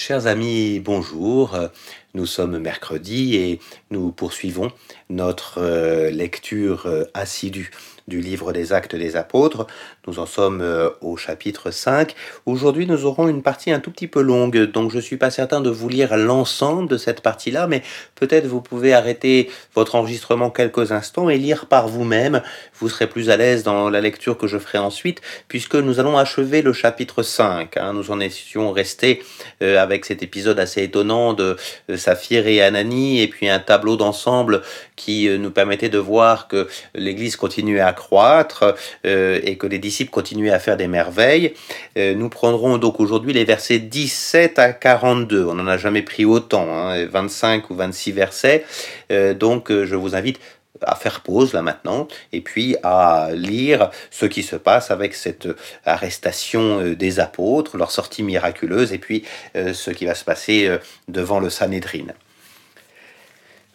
Chers amis, bonjour. Nous sommes mercredi et nous poursuivons notre euh, lecture euh, assidue du livre des actes des apôtres. Nous en sommes euh, au chapitre 5. Aujourd'hui, nous aurons une partie un tout petit peu longue, donc je ne suis pas certain de vous lire l'ensemble de cette partie-là, mais peut-être vous pouvez arrêter votre enregistrement quelques instants et lire par vous-même. Vous serez plus à l'aise dans la lecture que je ferai ensuite, puisque nous allons achever le chapitre 5. Hein. Nous en étions restés euh, avec cet épisode assez étonnant de euh, Saphir et Anani, et puis un tableau d'ensemble qui nous permettait de voir que l'Église continuait à croître et que les disciples continuer à faire des merveilles. Euh, nous prendrons donc aujourd'hui les versets 17 à 42. On n'en a jamais pris autant, 25 hein, ou 26 versets. Euh, donc euh, je vous invite à faire pause là maintenant et puis à lire ce qui se passe avec cette arrestation des apôtres, leur sortie miraculeuse et puis ce qui va se passer devant le Sanhédrin.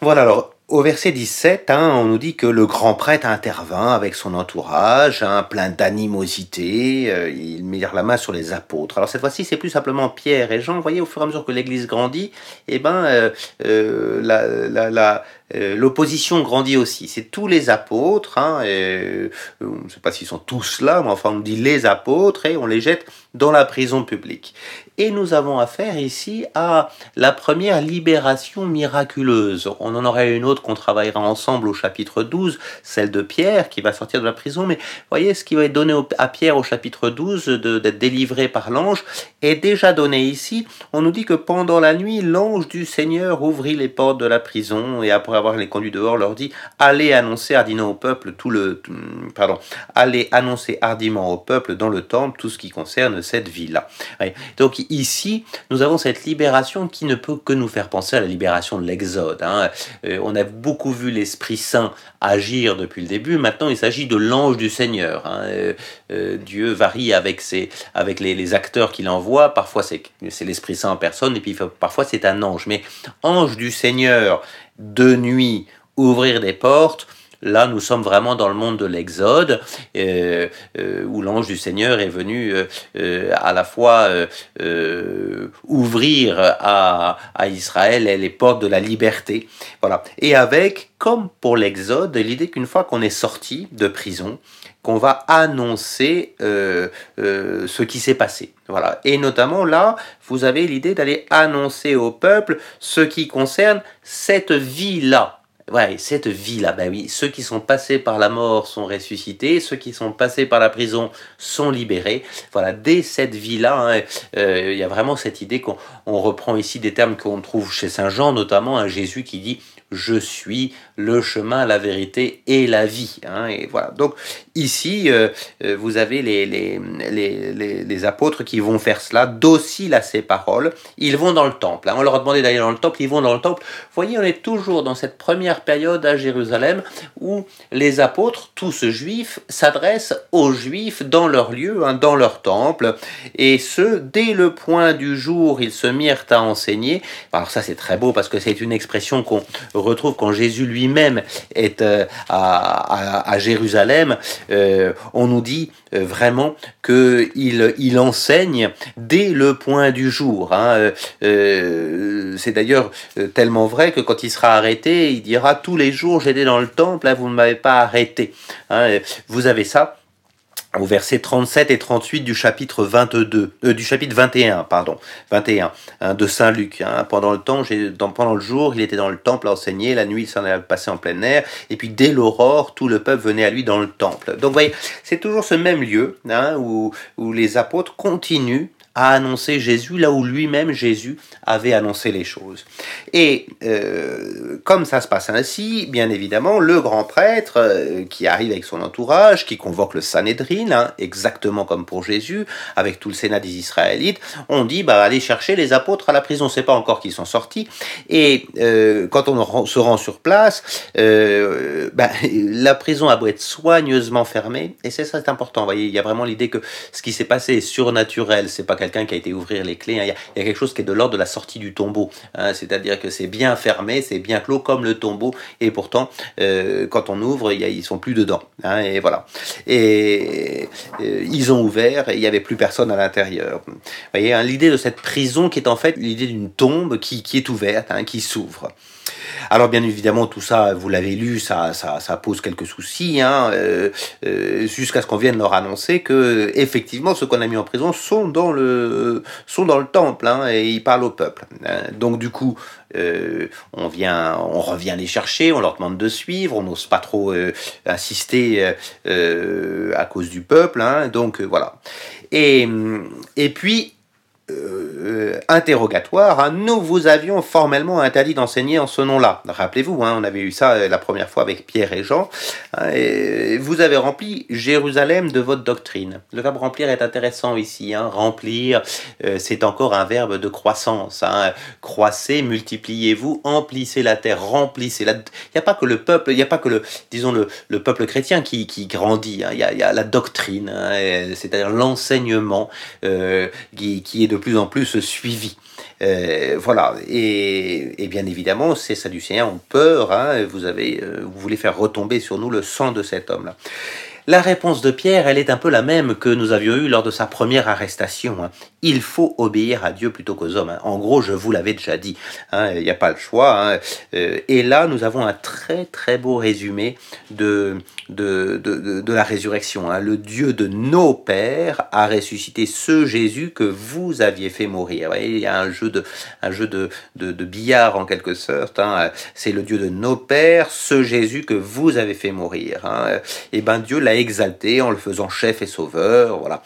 Voilà alors au verset 17, hein, on nous dit que le grand prêtre intervint avec son entourage, hein, plein d'animosité, euh, il met la main sur les apôtres. Alors cette fois-ci, c'est plus simplement Pierre et Jean. Vous voyez, au fur et à mesure que l'Église grandit, eh ben, euh, euh, la, la, l'opposition grandit aussi. C'est tous les apôtres, hein, et, je ne sais pas s'ils sont tous là, mais enfin on dit les apôtres, et on les jette dans la prison publique. Et nous avons affaire ici à la première libération miraculeuse. On en aurait une autre qu'on travaillera ensemble au chapitre 12, celle de Pierre qui va sortir de la prison. Mais voyez, ce qui va être donné à Pierre au chapitre 12, d'être délivré par l'ange, est déjà donné ici. On nous dit que pendant la nuit, l'ange du Seigneur ouvrit les portes de la prison et après avoir les conduits dehors, leur dit Allez annoncer hardiment au peuple tout le. Pardon. Allez annoncer hardiment au peuple dans le temple tout ce qui concerne cette vie-là. Donc ici, nous avons cette libération qui ne peut que nous faire penser à la libération de l'Exode. Hein. Euh, on a beaucoup vu l'Esprit Saint agir depuis le début. Maintenant, il s'agit de l'ange du Seigneur. Hein. Euh, euh, Dieu varie avec, ses, avec les, les acteurs qu'il envoie. Parfois, c'est l'Esprit Saint en personne, et puis parfois, c'est un ange. Mais ange du Seigneur, de nuit, ouvrir des portes, Là, nous sommes vraiment dans le monde de l'Exode, euh, euh, où l'ange du Seigneur est venu euh, à la fois ouvrir à, Israël les portes de la liberté. Voilà. Et avec, comme pour l'Exode, l'idée qu'une fois qu'on est sorti de prison, qu'on va annoncer ce qui s'est passé. Voilà. Et notamment là, vous avez l'idée d'aller annoncer au peuple ce qui concerne cette vie-là. Ouais, cette vie-là, ben oui, ceux qui sont passés par la mort sont ressuscités, ceux qui sont passés par la prison sont libérés. Voilà, dès cette vie-là, hein, euh, il y a vraiment cette idée qu'on reprend ici des termes qu'on trouve chez Saint Jean, notamment un Jésus qui dit je suis le chemin, la vérité et la vie. Hein, et voilà. Donc ici, euh, euh, vous avez les, les, les, les, apôtres qui vont faire cela, dociles à ces paroles. Ils vont dans le temple. Hein. On leur a demandé d'aller dans le temple, ils vont dans le temple. Vous voyez, on est toujours dans cette première période à Jérusalem où les apôtres, tous juifs, s'adressent aux juifs dans leur lieu, hein, dans leur temple. Et ce, dès le point du jour, ils se mirent à enseigner. Alors ça, c'est très beau parce que c'est une expression qu'on retrouve quand Jésus lui-même est euh, à, Jérusalem, euh, on nous dit euh, vraiment qu'il il enseigne dès le point du jour. Hein. C'est d'ailleurs tellement vrai que quand il sera arrêté, il dira tous les jours j'étais dans le temple, là vous ne m'avez pas arrêté. Hein. Vous avez ça au verset 37 et 38 du chapitre 22, euh, du chapitre 21, pardon, 21 hein, de Saint Luc. Hein. Pendant le temps, dans, pendant le jour, il était dans le temple à enseigner, la nuit, il s'en allait passer en plein air, et puis dès l'aurore, tout le peuple venait à lui dans le temple. Donc, vous voyez, c'est toujours ce même lieu hein, où, où les apôtres continuent a annoncé Jésus là où lui-même Jésus avait annoncé les choses. Et euh, comme ça se passe ainsi, bien évidemment, le grand prêtre euh, qui arrive avec son entourage, qui convoque le Sanhédrin, hein, exactement comme pour Jésus, avec tout le Sénat des Israélites, on dit bah allez chercher les apôtres à la prison. C'est pas encore qu'ils sont sortis. Et euh, quand on se rend sur place, bah, la prison a beau être soigneusement fermée, et c'est ça c'est important. Voyez, il y a vraiment l'idée que ce qui s'est passé est surnaturel. C'est pas quelqu'un qui a été ouvrir les clés. Hein. Il, y a, quelque chose qui est de l'ordre de la sortie du tombeau. Hein. C'est-à-dire que c'est bien fermé, c'est bien clos comme le tombeau. Et pourtant, euh, quand on ouvre, il a, ils sont plus dedans. Hein, et voilà. Et euh, ils ont ouvert et il n'y avait plus personne à l'intérieur. Vous voyez, l'idée de cette prison qui est en fait l'idée d'une tombe qui, qui est ouverte, qui s'ouvre. Alors bien évidemment, tout ça, vous l'avez lu, ça, pose quelques soucis, hein, euh, euh, jusqu'à ce qu'on vienne leur annoncer que effectivement, ceux qu'on a mis en prison sont dans le, temple, hein, et ils parlent au peuple. Hein. Donc du coup, euh, on vient, on revient les chercher, on leur demande de suivre, on n'ose pas trop insister à cause du peuple, hein, donc voilà. Et puis euh, interrogatoire, hein, nous vous avions formellement interdit d'enseigner en ce nom-là. Rappelez-vous, hein, on avait eu ça euh, la première fois avec Pierre et Jean. Hein, vous avez rempli Jérusalem de votre doctrine. Le verbe remplir est intéressant ici. remplir, euh, c'est encore un verbe de croissance. Croissez, multipliez-vous, emplissez la terre, remplissez. Il n'y a pas que le peuple, il a pas que le, disons le, le peuple chrétien qui, qui grandit. Il y, a, y, a, la doctrine, c'est-à-dire l'enseignement qui, qui est de plus en plus suivi. Euh, voilà, et, bien évidemment, ces Sadducéens ont peur, hein, vous, avez, euh, vous voulez faire retomber sur nous le sang de cet homme-là. La réponse de Pierre, elle est un peu la même que nous avions eue lors de sa première arrestation. Hein. Il faut obéir à Dieu plutôt qu'aux hommes. Hein. En gros, je vous l'avais déjà dit. Hein. Il n'y a pas le choix. Euh, et là, nous avons un très très beau résumé de, de, de, la résurrection. Le Dieu de nos pères a ressuscité ce Jésus que vous aviez fait mourir. il y a un jeu de, un jeu de, de, billard en quelque sorte. C'est le Dieu de nos pères, ce Jésus que vous avez fait mourir. Et ben Dieu exalté en le faisant chef et sauveur. Voilà.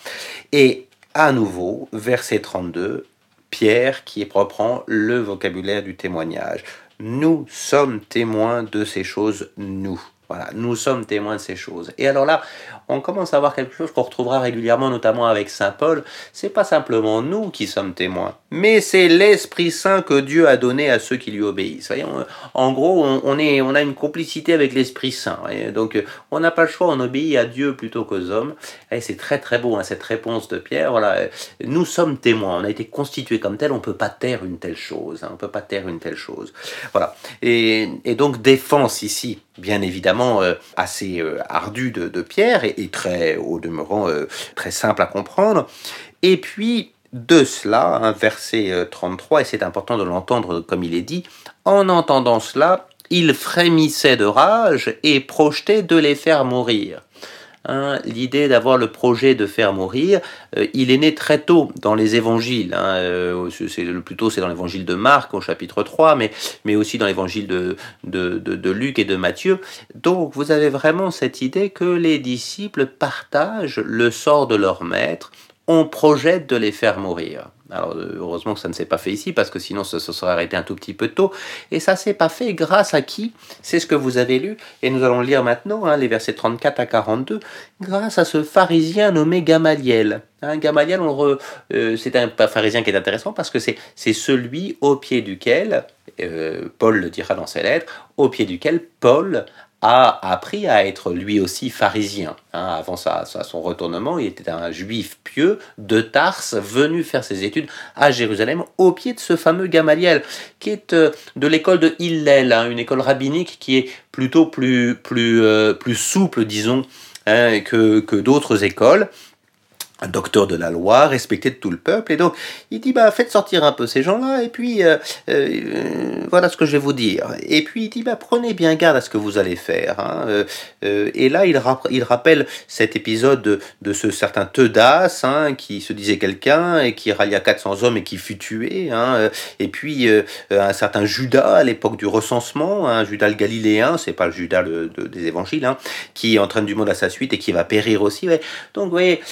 Et à nouveau, verset 32, Pierre qui reprend le vocabulaire du témoignage. Nous sommes témoins de ces choses, nous. Voilà, nous sommes témoins de ces choses. Et alors là, on commence à voir quelque chose qu'on retrouvera régulièrement, notamment avec Saint Paul. C'est pas simplement nous qui sommes témoins, mais c'est l'Esprit Saint que Dieu a donné à ceux qui lui obéissent. en gros, on, est, on a une complicité avec l'Esprit Saint. Donc, on n'a pas le choix, on obéit à Dieu plutôt qu'aux hommes. Et c'est très très beau hein, cette réponse de Pierre. Voilà, nous sommes témoins. On a été constitués comme tel. On peut pas taire une telle chose. Hein, on peut pas taire une telle chose. Voilà. Et, et donc défense ici bien évidemment euh, assez euh, ardu de, Pierre et, très, au demeurant, euh, très simple à comprendre. Et puis, de cela, un verset 33, et c'est important de l'entendre comme il est dit, en entendant cela, il frémissait de rage et projetait de les faire mourir. Hein, l'idée d'avoir le projet de faire mourir, euh, il est né très tôt dans les évangiles. Hein, euh, c'est, le c'est dans l'évangile de Marc au chapitre 3, mais, aussi dans l'évangile de, Luc et de Matthieu. Donc vous avez vraiment cette idée que les disciples partagent le sort de leur maître, on projette de les faire mourir. Alors euh, heureusement que ça ne s'est pas fait ici parce que sinon ça se serait arrêté un tout petit peu tôt. Et ça s'est pas fait grâce à qui? C'est ce que vous avez lu et nous allons lire maintenant hein, les versets 34 à 42. Grâce à ce pharisien nommé Gamaliel. Hein, Gamaliel, euh, c'est un pharisien qui est intéressant parce que c'est celui au pied duquel, euh, Paul le dira dans ses lettres, au pied duquel Paul a appris à être lui aussi pharisien. Hein, avant sa, son retournement, il était un juif pieux de Tarse, venu faire ses études à Jérusalem, au pied de ce fameux Gamaliel, qui est euh, de l'école de Hillel, hein, une école rabbinique qui est plutôt plus, plus, euh, plus souple, disons, hein, que, que d'autres écoles un docteur de la loi, respecté de tout le peuple, et donc il dit bah faites sortir un peu ces gens-là, et puis euh, euh, voilà ce que je vais vous dire. Et puis il dit bah prenez bien garde à ce que vous allez faire. Hein. Euh, et là il, il rappelle cet épisode de, ce certain Teudas hein, qui se disait quelqu'un et qui rallia 400 hommes et qui fut tué. Hein. Et puis un certain Judas à l'époque du recensement, Judas le Galiléen, c'est pas le Judas des évangiles, qui entraîne du monde à sa suite et qui va périr aussi. Donc vous voyez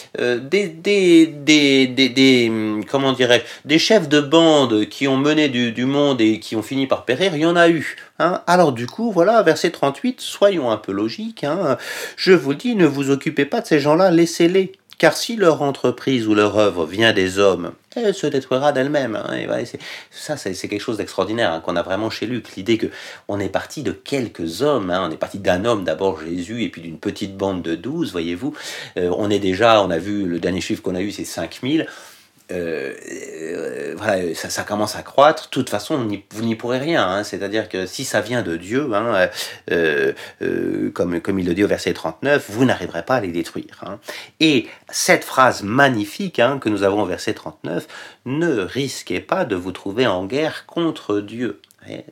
des, des, comment dirais des chefs de bande qui ont mené du, monde et qui ont fini par périr, il y en a eu. Hein. Alors du coup, voilà, verset 38, soyons un peu logiques. Hein. Je vous dis, ne vous occupez pas de ces gens-là, laissez-les. Car si leur entreprise ou leur œuvre vient des hommes, elle se détruira d'elle-même. Hein, ça, c'est quelque chose d'extraordinaire hein, qu'on a vraiment chez Luc. L'idée que on est parti de quelques hommes. Hein, on est parti d'un homme, d'abord Jésus, et puis d'une petite bande de douze, voyez-vous. Euh, on est déjà, on a vu, le dernier chiffre qu'on a eu, c'est 5000 euh, euh, voilà, ça, commence à croître. De toute façon, vous n'y pourrez rien. Hein. C'est-à-dire que si ça vient de Dieu, hein, euh, comme, comme il le dit au verset 39, vous n'arriverez pas à les détruire. Hein. Et cette phrase magnifique que nous avons au verset 39, ne risquez pas de vous trouver en guerre contre Dieu.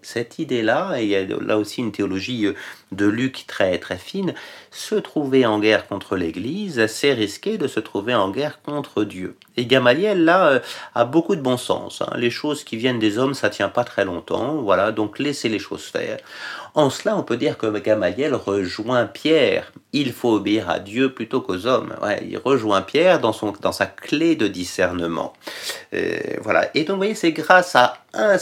Cette idée-là, et il y a là aussi une théologie euh, de Luc très très fine, se trouver en guerre contre l'Église, c'est risquer de se trouver en guerre contre Dieu. Et Gamaliel, là, euh, a beaucoup de bon sens. Hein. Les choses qui viennent des hommes, ça tient pas très longtemps. Voilà, donc laissez les choses faire. En cela, on peut dire que Gamaliel rejoint Pierre. Il faut obéir à Dieu plutôt qu'aux hommes. Il rejoint Pierre dans, son, dans sa clé de discernement. Euh, voilà. Et donc, vous voyez, c'est grâce à un,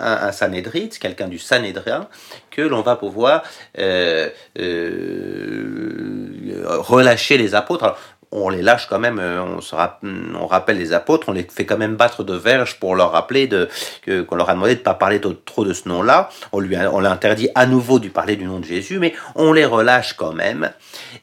un, Sanédrite, quelqu'un du Sanédrin, que l'on va pouvoir euh, euh, relâcher les apôtres on les lâche quand même, euh, on, se rappelle les apôtres, on les fait quand même battre de verge pour leur rappeler de, qu'on leur a demandé de ne pas parler trop de ce nom-là. On lui on interdit à nouveau de parler du nom de Jésus, mais on les relâche quand même.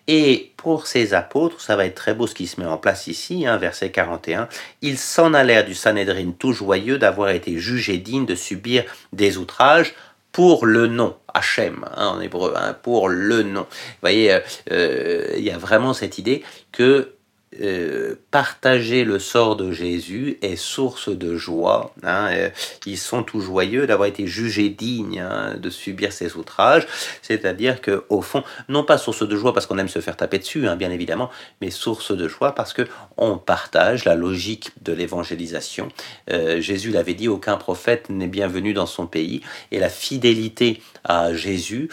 Et pour ces apôtres, ça va être très beau ce qui se met en place ici, hein, verset 41. Ils s'en allèrent du Sanhédrin tout joyeux d'avoir été jugés dignes de subir des outrages pour le nom, Hachem hein, en hébreu, hein, pour le nom. Vous voyez, euh, euh, il y a vraiment cette idée que euh, partager le sort de Jésus est source de joie. Hein, euh, ils sont tout joyeux d'avoir été jugés dignes hein, de subir ces outrages. C'est-à-dire que au fond, non pas source de joie parce qu'on aime se faire taper dessus, hein, bien évidemment, mais source de joie parce que on partage la logique de l'évangélisation. Euh, Jésus l'avait dit, aucun prophète n'est bienvenu dans son pays, et la fidélité à Jésus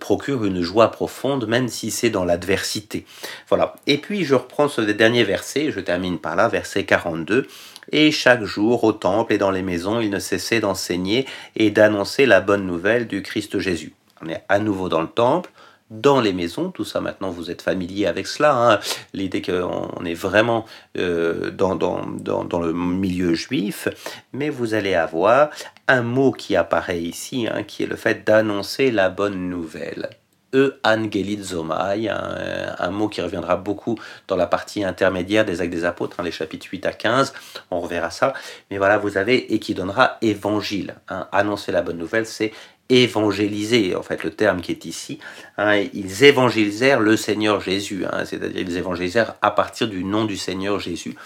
procure une joie profonde, même si c'est dans l'adversité. Voilà. Et puis je reprends ce dernier verset, je termine par là, verset 42. Et chaque jour, au temple et dans les maisons, il ne cessait d'enseigner et d'annoncer la bonne nouvelle du Christ Jésus. On est à nouveau dans le temple, dans les maisons, tout ça maintenant vous êtes familier avec cela, hein. l'idée qu'on est vraiment euh, dans, dans, dans, le milieu juif, mais vous allez avoir un mot qui apparaît ici, hein, qui est le fait d'annoncer la bonne nouvelle e angelizomai, un, un mot qui reviendra beaucoup dans la partie intermédiaire des actes des apôtres, hein, les chapitres 8 à 15, on reverra ça. Mais voilà, vous avez, et qui donnera évangile. Hein. Annoncer la bonne nouvelle, c'est évangéliser, en fait le terme qui est ici, hein, ils évangélisèrent le Seigneur Jésus, c'est-à-dire ils évangélisèrent à partir du nom du Seigneur Jésus.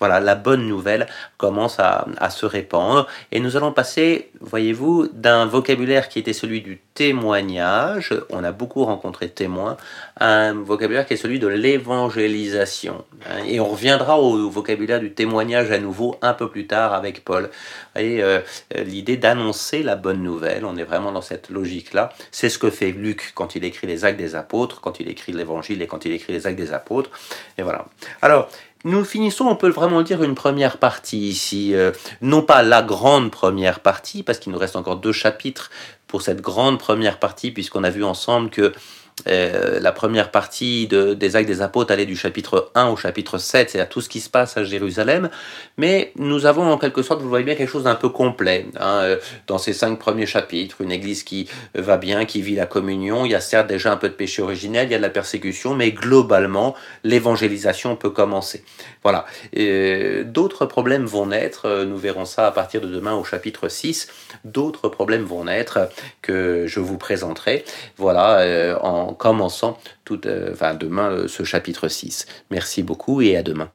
Voilà, la bonne nouvelle commence à se répandre et nous allons passer, voyez-vous, d'un vocabulaire qui était celui du témoignage, on a beaucoup rencontré témoins, un vocabulaire qui est celui de l'évangélisation. Hein, et on reviendra au vocabulaire du témoignage à nouveau un peu plus tard avec Paul. Vous voyez, euh, l'idée d'annoncer la bonne nouvelle, on est vraiment dans cette logique-là. C'est ce que fait Luc quand il écrit les actes des apôtres, quand il écrit l'évangile et quand il écrit les actes des apôtres. Et voilà. Alors, nous finissons, on peut vraiment dire, une première partie ici. Euh, non pas la grande première partie, parce qu'il nous reste encore deux chapitres pour cette grande première partie, puisqu'on a vu ensemble que euh, la première partie de, des actes des apôtres allait du chapitre 1 au chapitre 7, c'est-à-dire tout ce qui se passe à Jérusalem, mais nous avons en quelque sorte, vous voyez bien, quelque chose d'un peu complet hein, euh, dans ces cinq premiers chapitres, une église qui va bien, qui vit la communion, il y a certes déjà un peu de péché originel, il y a de la persécution, mais globalement, l'évangélisation peut commencer. Voilà. D'autres problèmes vont naître, euh, nous verrons ça à partir de demain au chapitre 6, d'autres problèmes vont naître que je vous présenterai, voilà, commençant tout, euh, enfin, demain euh, ce chapitre 6. Merci beaucoup et à demain.